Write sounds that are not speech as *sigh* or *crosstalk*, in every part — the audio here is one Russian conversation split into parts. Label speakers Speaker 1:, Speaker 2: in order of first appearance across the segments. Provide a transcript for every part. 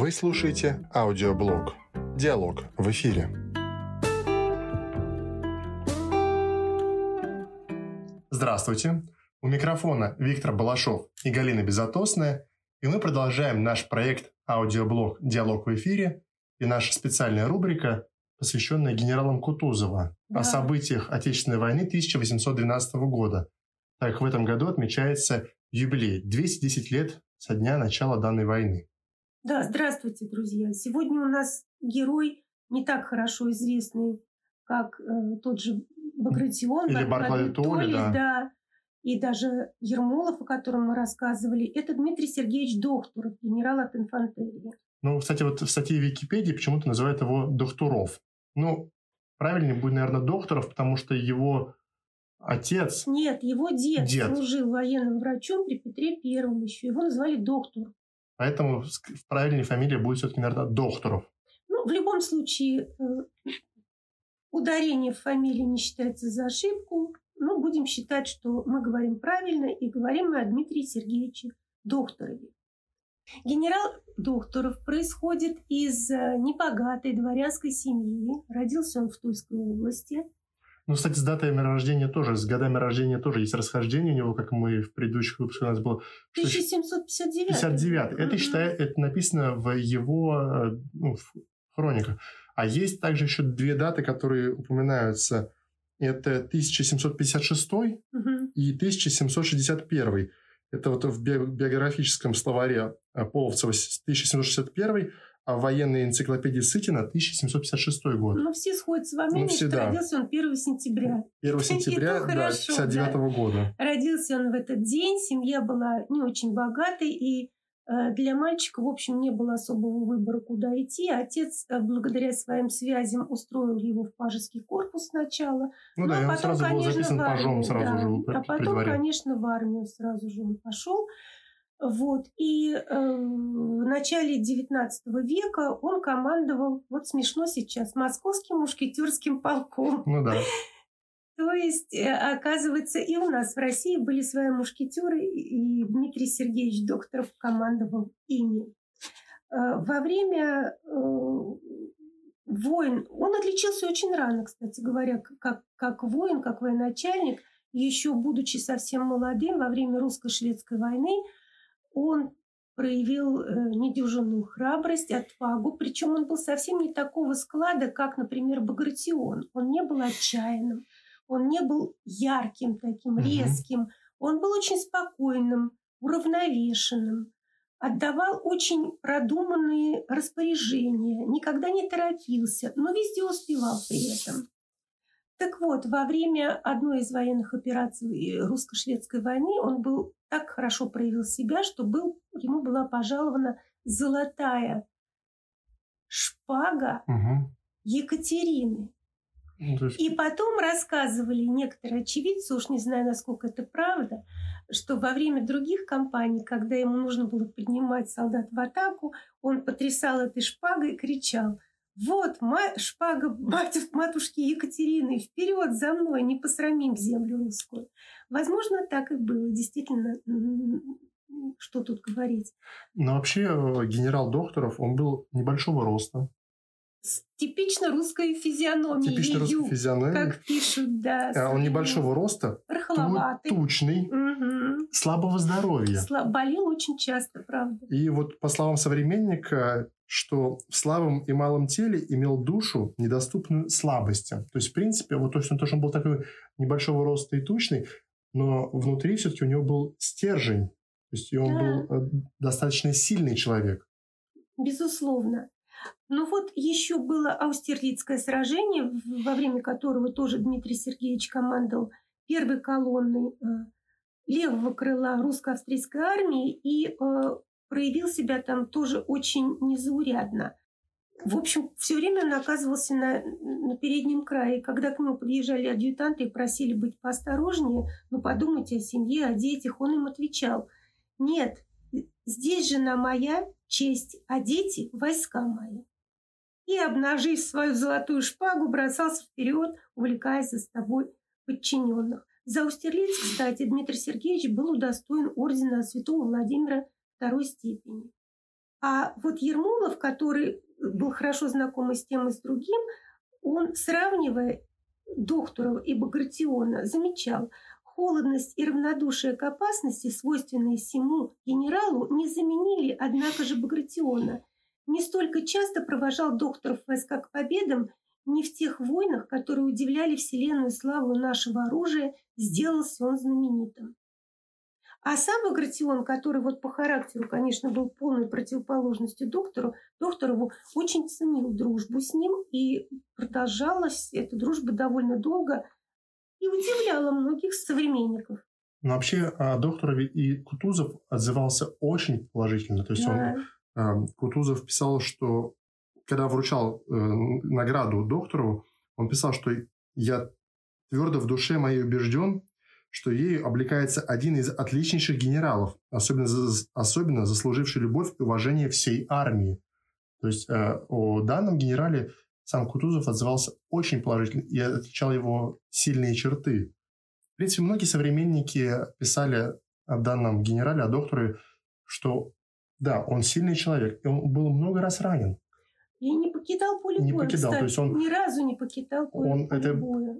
Speaker 1: Вы слушаете аудиоблог «Диалог в эфире». Здравствуйте! У микрофона Виктор Балашов и Галина Безотосная, и мы продолжаем наш проект аудиоблог «Диалог в эфире» и наша специальная рубрика, посвященная генералам Кутузова да. о событиях Отечественной войны 1812 года. Так как в этом году отмечается юбилей – 210 лет со дня начала данной войны.
Speaker 2: Да, здравствуйте, друзья. Сегодня у нас герой не так хорошо известный, как э, тот же Багратион.
Speaker 1: Или Барклай Толли, да.
Speaker 2: да. И даже Ермолов, о котором мы рассказывали, это Дмитрий Сергеевич Докторов, генерал от инфантерии.
Speaker 1: Ну, кстати, вот в статье Википедии почему-то называют его Докторов. Ну, правильнее будет, наверное, Докторов, потому что его отец...
Speaker 2: Нет, его дед, дед. служил военным врачом при Петре Первом еще. Его назвали доктор.
Speaker 1: Поэтому правильнее фамилия будет все-таки, наверное, Докторов.
Speaker 2: Ну, в любом случае, э, ударение в фамилии не считается за ошибку. Но будем считать, что мы говорим правильно, и говорим мы о Дмитрии Сергеевиче Докторове. Генерал Докторов происходит из э, небогатой дворянской семьи. Родился он в Тульской области –
Speaker 1: ну, кстати, с датами рождения тоже, с годами рождения тоже есть расхождение у него, как мы в предыдущих выпусках у нас было.
Speaker 2: 1759.
Speaker 1: 59. Это, mm-hmm. считаю, это написано в его э, ну, в хрониках. А есть также еще две даты, которые упоминаются. Это 1756 mm-hmm. и 1761. Это вот в биографическом словаре э, Половцева 1761 а в военной энциклопедии Сытина 1756 год.
Speaker 2: Ну, все сходятся во мнении, ну, все, что да. родился он 1 сентября.
Speaker 1: 1 *laughs* сентября, да, 59 -го года.
Speaker 2: Родился он в этот день, семья была не очень богатой, и э, для мальчика, в общем, не было особого выбора, куда идти. Отец, э, благодаря своим связям, устроил его в пажеский корпус сначала.
Speaker 1: Ну, ну да, а потом, сразу конечно, был записан пажом сразу да. же.
Speaker 2: А потом, конечно, в армию сразу же он пошел. Вот. И э, в начале XIX века он командовал, вот смешно сейчас, московским мушкетерским полком.
Speaker 1: Ну да. *laughs*
Speaker 2: То есть, э, оказывается, и у нас в России были свои мушкетеры, и Дмитрий Сергеевич Докторов командовал ими. Э, во время э, войн он отличился очень рано, кстати говоря, как, как воин, как военачальник. Еще будучи совсем молодым, во время русско-шведской войны – он проявил э, недюжинную храбрость, отвагу, причем он был совсем не такого склада, как, например, Багратион. Он не был отчаянным, он не был ярким таким, резким, он был очень спокойным, уравновешенным, отдавал очень продуманные распоряжения, никогда не торопился, но везде успевал при этом. Так вот, во время одной из военных операций русско-шведской войны он был так хорошо проявил себя, что был, ему была пожалована золотая шпага угу. Екатерины. Ну, есть... И потом рассказывали некоторые очевидцы, уж не знаю, насколько это правда, что во время других кампаний, когда ему нужно было поднимать солдат в атаку, он потрясал этой шпагой и кричал вот шпага *laughs* матушки Екатерины, вперед за мной, не посрамим землю русскую. Возможно, так и было. Действительно, что тут говорить.
Speaker 1: Но вообще э, генерал Докторов, он был небольшого роста.
Speaker 2: С типично русской физиономией.
Speaker 1: Типично русской физиономией.
Speaker 2: Как пишут, да.
Speaker 1: А он небольшого роста.
Speaker 2: Рахловатый.
Speaker 1: Тучный. Угу. Слабого здоровья.
Speaker 2: Сла- болел очень часто, правда.
Speaker 1: И вот по словам современника, что в слабом и малом теле имел душу, недоступную слабости. То есть, в принципе, вот точно то, что он был такой небольшого роста и тучный, но внутри все-таки у него был стержень. То есть, и он да. был э, достаточно сильный человек.
Speaker 2: Безусловно. Ну вот еще было Аустерлицкое сражение, во время которого тоже Дмитрий Сергеевич командовал первой колонной э, левого крыла русско-австрийской армии, и э, проявил себя там тоже очень незаурядно. В общем, все время он оказывался на, на переднем крае. Когда к нему подъезжали адъютанты и просили быть поосторожнее, ну подумайте о семье, о детях, он им отвечал, нет, здесь жена моя, честь, а дети – войска мои. И, обнажив свою золотую шпагу, бросался вперед, увлекаясь за собой подчиненных. За Устерлиц, кстати, Дмитрий Сергеевич был удостоен ордена святого Владимира второй степени. А вот Ермолов, который был хорошо знаком и с тем, и с другим, он, сравнивая Докторова и Багратиона, замечал, холодность и равнодушие к опасности, свойственные всему генералу, не заменили, однако же, Багратиона. Не столько часто провожал докторов войска к победам, не в тех войнах, которые удивляли вселенную славу нашего оружия, сделался он знаменитым. А сам Багратион, который вот по характеру, конечно, был полной противоположностью доктору, докторову очень ценил дружбу с ним, и продолжалась эта дружба довольно долго и удивляла многих современников.
Speaker 1: Но вообще о докторове и Кутузов отзывался очень положительно. То есть да. он, э, Кутузов писал, что когда вручал э, награду доктору, он писал, что я твердо в душе моей убежден, что ею облекается один из отличнейших генералов, особенно, особенно заслуживший любовь и уважение всей армии. То есть э, о данном генерале сам Кутузов отзывался очень положительно и отличал его сильные черты. В принципе, многие современники писали о данном генерале, о докторе, что да, он сильный человек, и он был много раз ранен.
Speaker 2: И не покидал поле не боя, покидал, кстати, то есть он, ни разу не покидал поле, он, поле это, боя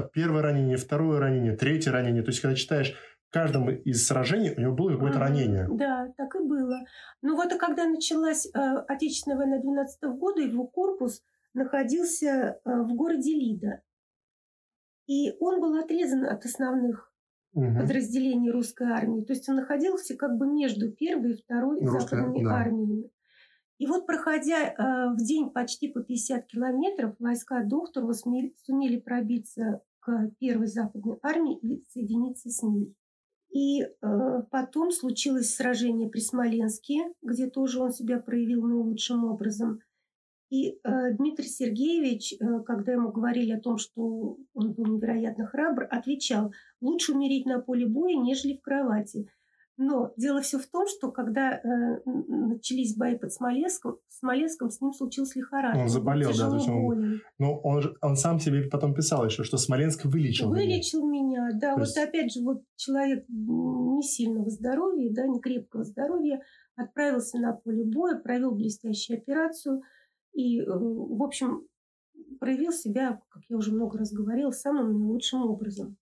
Speaker 1: первое ранение, второе ранение, третье ранение. То есть, когда читаешь в каждом из сражений у него было какое-то mm ранение.
Speaker 2: Да, так и было. Ну вот, и когда началась э, Отечественная война 12 года, его корпус находился э, в городе Лида. И он был отрезан от основных угу. подразделений русской армии. То есть он находился как бы между первой и второй Русская, западными да. армиями. И вот, проходя э, в день почти по 50 километров, войска Дохтурова сумели пробиться к первой западной армии и соединиться с ней. И э, потом случилось сражение при Смоленске, где тоже он себя проявил наилучшим образом. И э, Дмитрий Сергеевич, э, когда ему говорили о том, что он был невероятно храбр, отвечал, лучше умереть на поле боя, нежели в кровати. Но дело все в том, что когда э, начались бои под Смоленском, Смоленском с ним случилась лихорадка.
Speaker 1: Он заболел, да. То есть он, ну, он, он сам себе потом писал еще, что Смоленск вылечил,
Speaker 2: вылечил меня. меня. Да, то вот есть... опять же, вот человек не сильного здоровья, да, не крепкого здоровья, отправился на поле боя, провел блестящую операцию и, э, в общем, проявил себя, как я уже много раз говорила, самым лучшим образом.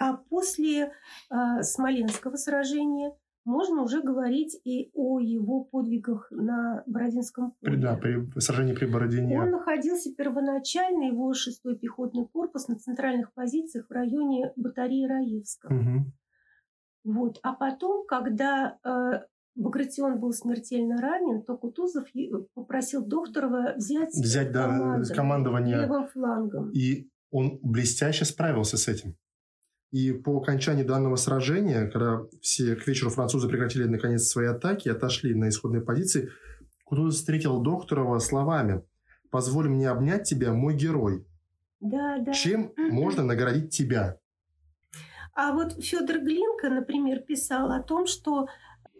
Speaker 2: А после э, Смоленского сражения можно уже говорить и о его подвигах на Бородинском
Speaker 1: поле. Да, при сражении при Бородине.
Speaker 2: Он находился первоначально, его шестой пехотный корпус, на центральных позициях в районе батареи Раевска. Угу. Вот. А потом, когда э, Багратион был смертельно ранен, то Кутузов попросил Докторова взять,
Speaker 1: взять да, командование
Speaker 2: левым флангом.
Speaker 1: И он блестяще справился с этим. И по окончании данного сражения, когда все к вечеру французы прекратили наконец свои атаки и отошли на исходные позиции, Кутузов встретил Докторова словами «Позволь мне обнять тебя, мой герой».
Speaker 2: Да, да.
Speaker 1: Чем можно наградить тебя?
Speaker 2: А вот Федор Глинка, например, писал о том, что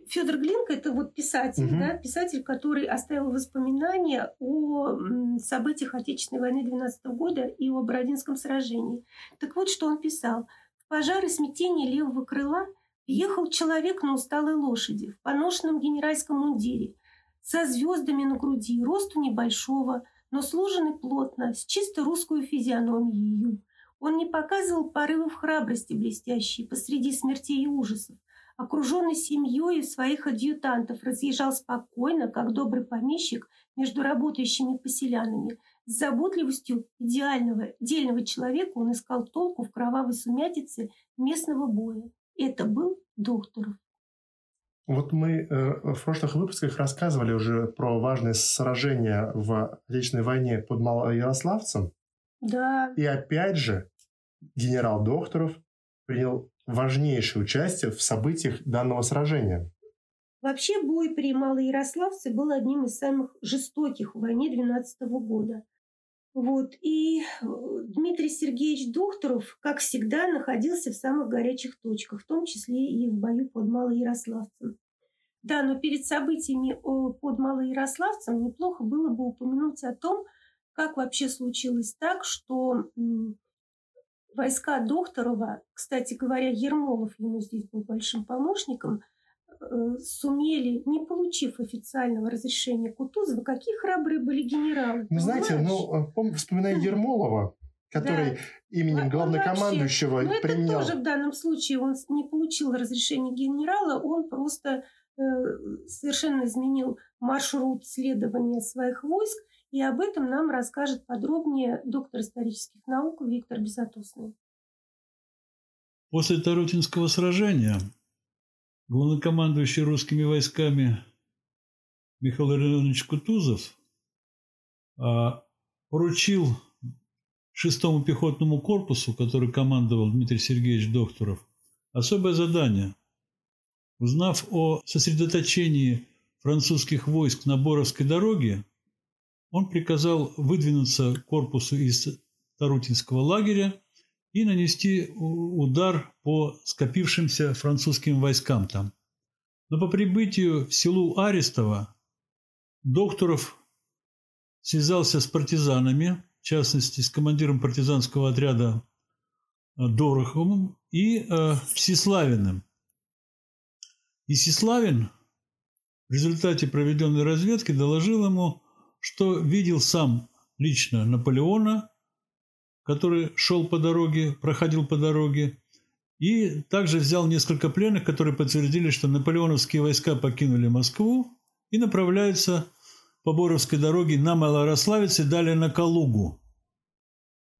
Speaker 2: Федор Глинка это вот писатель, угу. да, писатель, который оставил воспоминания о событиях Отечественной войны 12 года и о Бородинском сражении. Так вот, что он писал пожар и смятение левого крыла ехал человек на усталой лошади в поношенном генеральском мундире, со звездами на груди, росту небольшого, но сложенный плотно, с чисто русскую физиономией. Он не показывал порывов храбрости блестящей посреди смертей и ужасов. Окруженный семьей своих адъютантов разъезжал спокойно, как добрый помещик, между работающими поселянами, с заботливостью идеального, дельного человека он искал толку в кровавой сумятице местного боя. Это был Докторов.
Speaker 1: Вот мы э, в прошлых выпусках рассказывали уже про важное сражение в Отечественной войне под Малоярославцем.
Speaker 2: Да.
Speaker 1: И опять же, генерал Докторов принял важнейшее участие в событиях данного сражения.
Speaker 2: Вообще бой при Малоярославце был одним из самых жестоких в войне 12 года. Вот. И э, Дмитрий Сергеевич Докторов, как всегда, находился в самых горячих точках, в том числе и в бою под Малоярославцем. Да, но перед событиями под Малоярославцем неплохо было бы упомянуть о том, как вообще случилось так, что войска Докторова, кстати говоря, Ермолов ему здесь был большим помощником, сумели, не получив официального разрешения Кутузова, какие храбрые были генералы.
Speaker 1: Вы знаете, ну, э, вспоминая Ермолова, который да. именем главнокомандующего
Speaker 2: вообще, ну,
Speaker 1: применял...
Speaker 2: это тоже в данном случае он не получил разрешения генерала, он просто э, совершенно изменил маршрут следования своих войск, и об этом нам расскажет подробнее доктор исторических наук Виктор Безотосный.
Speaker 3: После Тарутинского сражения главнокомандующий русскими войсками Михаил Иванович Кутузов а, поручил шестому пехотному корпусу, который командовал Дмитрий Сергеевич Докторов, особое задание. Узнав о сосредоточении французских войск на Боровской дороге, он приказал выдвинуться корпусу из Тарутинского лагеря и нанести удар по скопившимся французским войскам там. Но по прибытию в селу Арестово Докторов связался с партизанами, в частности, с командиром партизанского отряда э, Дороховым и э, Всеславиным. И Всеславин в результате проведенной разведки доложил ему, что видел сам лично Наполеона, который шел по дороге, проходил по дороге, и также взял несколько пленных, которые подтвердили, что наполеоновские войска покинули Москву и направляются по Боровской дороге на Малорославец и далее на Калугу.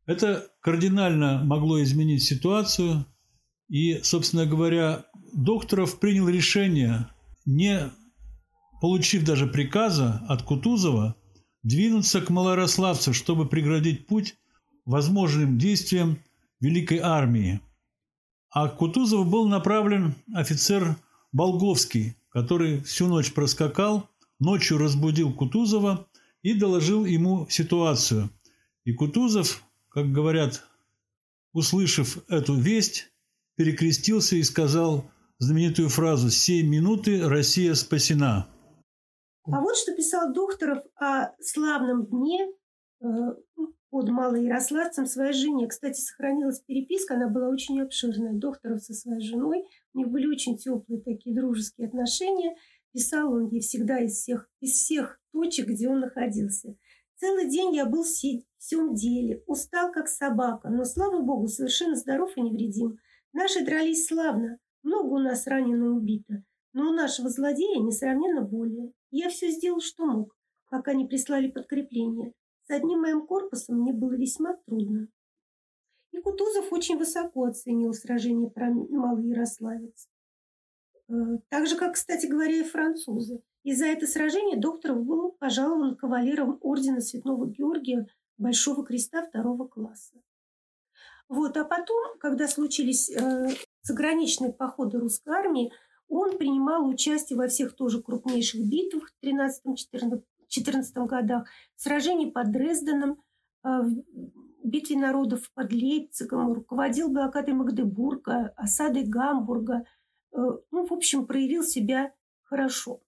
Speaker 3: Это кардинально могло изменить ситуацию, и, собственно говоря, Докторов принял решение, не получив даже приказа от Кутузова, двинуться к Малорославцу, чтобы преградить путь возможным действиям Великой армии. А к Кутузову был направлен офицер Болговский, который всю ночь проскакал, ночью разбудил Кутузова и доложил ему ситуацию. И Кутузов, как говорят, услышав эту весть, перекрестился и сказал знаменитую фразу «Семь минуты, Россия спасена».
Speaker 2: А вот что писал Докторов о славном дне под Малоярославцем своей жене. Кстати, сохранилась переписка, она была очень обширная. Докторов со своей женой, у них были очень теплые такие дружеские отношения. Писал он ей всегда из всех, из всех точек, где он находился. Целый день я был в всем деле, устал как собака, но, слава богу, совершенно здоров и невредим. Наши дрались славно, много у нас ранено и убито, но у нашего злодея несравненно более. Я все сделал, что мог, пока не прислали подкрепление. С одним моим корпусом мне было весьма трудно. И Кутузов очень высоко оценил сражение про Малый Ярославец. Э, так же, как, кстати говоря, и французы. И за это сражение Докторов был пожалован кавалером ордена Святого Георгия Большого Креста второго класса. Вот, а потом, когда случились э, заграничные походы русской армии, он принимал участие во всех тоже крупнейших битвах в 13-14 14 годах, сражений под Дрезденом, э, битве народов под Лейпцигом, руководил блокадой Магдебурга, осадой Гамбурга. Э, ну, в общем, проявил себя хорошо.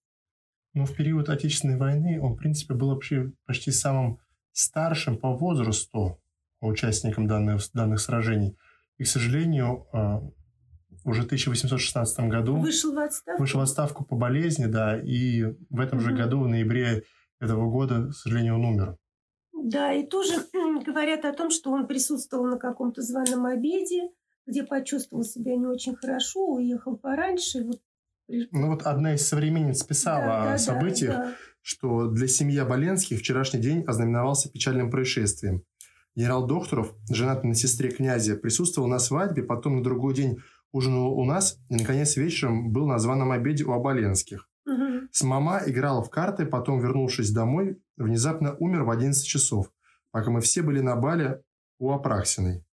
Speaker 1: Но в период Отечественной войны он, в принципе, был вообще почти самым старшим по возрасту участником данных, данных сражений. И, к сожалению, э, уже в 1816 году
Speaker 2: вышел в отставку,
Speaker 1: вышел в отставку по болезни, да, и в этом угу. же году, в ноябре этого года, к сожалению, он умер.
Speaker 2: Да, и тоже *clears throat* говорят о том, что он присутствовал на каком-то званом обеде, где почувствовал себя не очень хорошо, уехал пораньше. Вот.
Speaker 1: Ну вот одна из современниц писала да, о да, событиях, да, да. что для семьи Оболенских вчерашний день ознаменовался печальным происшествием. Генерал Докторов, женатый на сестре князя, присутствовал на свадьбе, потом на другой день ужинал у нас и, наконец, вечером был на званом обеде у Оболенских. Угу. С мама играла в карты, потом, вернувшись домой, внезапно умер в 11 часов, пока мы все были на бале у Апраксиной.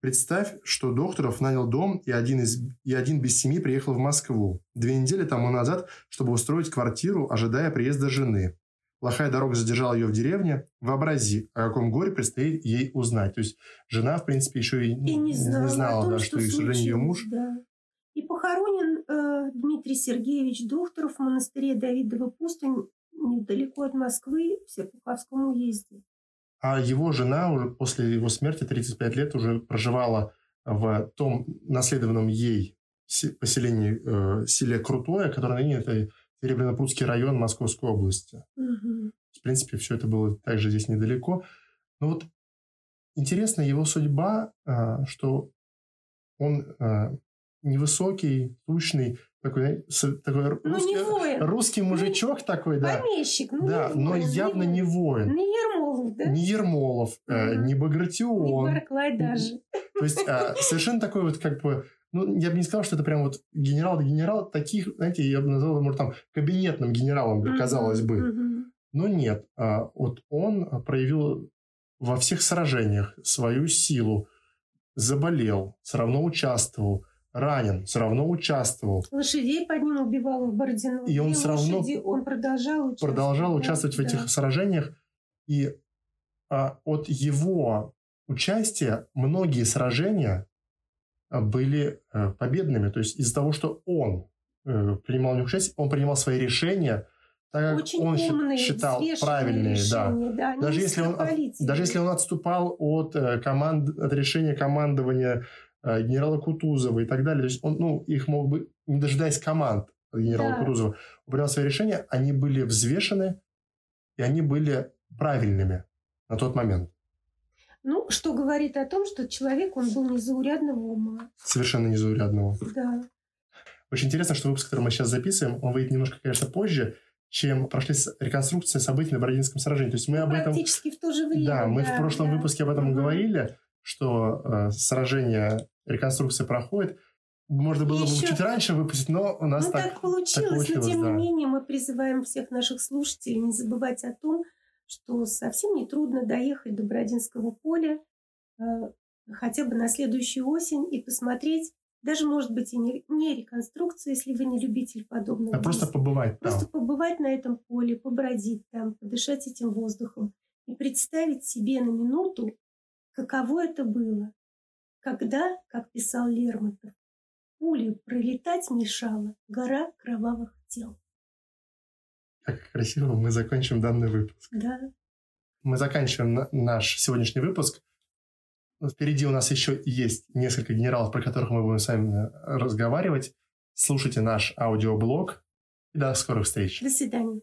Speaker 1: Представь, что Докторов нанял дом, и один, из, и один без семьи приехал в Москву две недели тому назад, чтобы устроить квартиру, ожидая приезда жены. Плохая дорога задержала ее в деревне. Вообрази, о каком горе предстоит ей узнать. То есть жена, в принципе, еще и,
Speaker 2: и не знала, не знала том,
Speaker 1: да, что, что, что ее муж.
Speaker 2: Да. И похоронен э, Дмитрий Сергеевич Докторов в монастыре Давидова пустынь недалеко от Москвы в Серпуховском уезде.
Speaker 1: А его жена уже после его смерти 35 лет уже проживала в том наследованном ей поселении э, селе Крутое, которое ныне это Серебряно-Прудский район Московской области.
Speaker 2: Мгм.
Speaker 1: В принципе, все это было также здесь недалеко. Но вот интересна его судьба, а, что он а, невысокий, тучный, такой, такой
Speaker 2: Ну,
Speaker 1: русский,
Speaker 2: не воин.
Speaker 1: русский мужичок такой, да.
Speaker 2: Помещик. Ну,
Speaker 1: Да,
Speaker 2: не
Speaker 1: но
Speaker 2: воин,
Speaker 1: явно не воин.
Speaker 2: Не Ермолов, да?
Speaker 1: Не Ермолов, э,
Speaker 2: Мгм.
Speaker 1: не
Speaker 2: Не
Speaker 1: Багратион.
Speaker 2: Барклай даже.
Speaker 1: То есть а, совершенно такой вот как бы, ну, я бы не сказал, что это прям вот генерал да генерал, таких, знаете, я бы назвал, может, там, кабинетным генералом,
Speaker 2: Мгм,
Speaker 1: казалось бы.
Speaker 2: мгм.
Speaker 1: Но нет, а, вот он проявил во всех сражениях свою силу, заболел, все равно участвовал, ранен, все равно участвовал,
Speaker 2: Лошадей под ним убивал в Бородино.
Speaker 1: И он всё равно
Speaker 2: лошади, Он продолжал участвовать.
Speaker 1: продолжал
Speaker 2: да,
Speaker 1: участвовать в
Speaker 2: да.
Speaker 1: этих сражениях, и а, от его участия многие сражения а, были э, победными, то есть из-за того, что он э, принимал в них участие, он принимал свои решения, так как
Speaker 2: Очень
Speaker 1: он
Speaker 2: умные,
Speaker 1: считал правильные, да.
Speaker 2: решения, да. они
Speaker 1: Даже если, он, даже если он отступал от, э, команд, от решения командования э, генерала Кутузова и так далее, то есть он, ну, их мог бы, не дожидаясь команд генерала
Speaker 2: Да.
Speaker 1: Кутузова, принял свои решения, они были взвешены, и они были правильными на тот момент.
Speaker 2: Ну, что говорит о том, что человек, он был незаурядного ума.
Speaker 1: Совершенно незаурядного.
Speaker 2: Да.
Speaker 1: Очень интересно, что выпуск, который мы сейчас записываем, он выйдет немножко, конечно, позже, чем прошли реконструкции событий на Бородинском сражении. То есть мы об этом...
Speaker 2: Практически в то же время.
Speaker 1: Да, мы в прошлом
Speaker 2: да.
Speaker 1: выпуске об этом
Speaker 2: Мгм.
Speaker 1: говорили, что э, сражение, реконструкция проходит. Можно было бы
Speaker 2: Еще-
Speaker 1: чуть раньше выпустить, но у нас
Speaker 2: Ну, так,
Speaker 1: так...
Speaker 2: получилось,
Speaker 1: получилось,
Speaker 2: но тем
Speaker 1: да.
Speaker 2: не менее мы призываем всех наших слушателей не забывать о том, что совсем нетрудно доехать до Бородинского поля э, хотя бы на следующую осень и посмотреть, даже, может быть, и не, не реконструкцию, если вы не любитель подобного.
Speaker 1: а просто
Speaker 2: действия.
Speaker 1: побывать там.
Speaker 2: Просто побывать на этом поле, побродить там, подышать этим воздухом и представить себе на минуту, каково это было, когда, как писал Лермонтов, пулю пролетать мешала гора кровавых тел.
Speaker 1: Как красиво мы закончим данный выпуск.
Speaker 2: Да.
Speaker 1: Мы заканчиваем на- наш сегодняшний выпуск. Впереди у нас еще есть несколько генералов, про которых мы будем с вами разговаривать. Слушайте наш аудиоблог. И до скорых встреч.
Speaker 2: До свидания.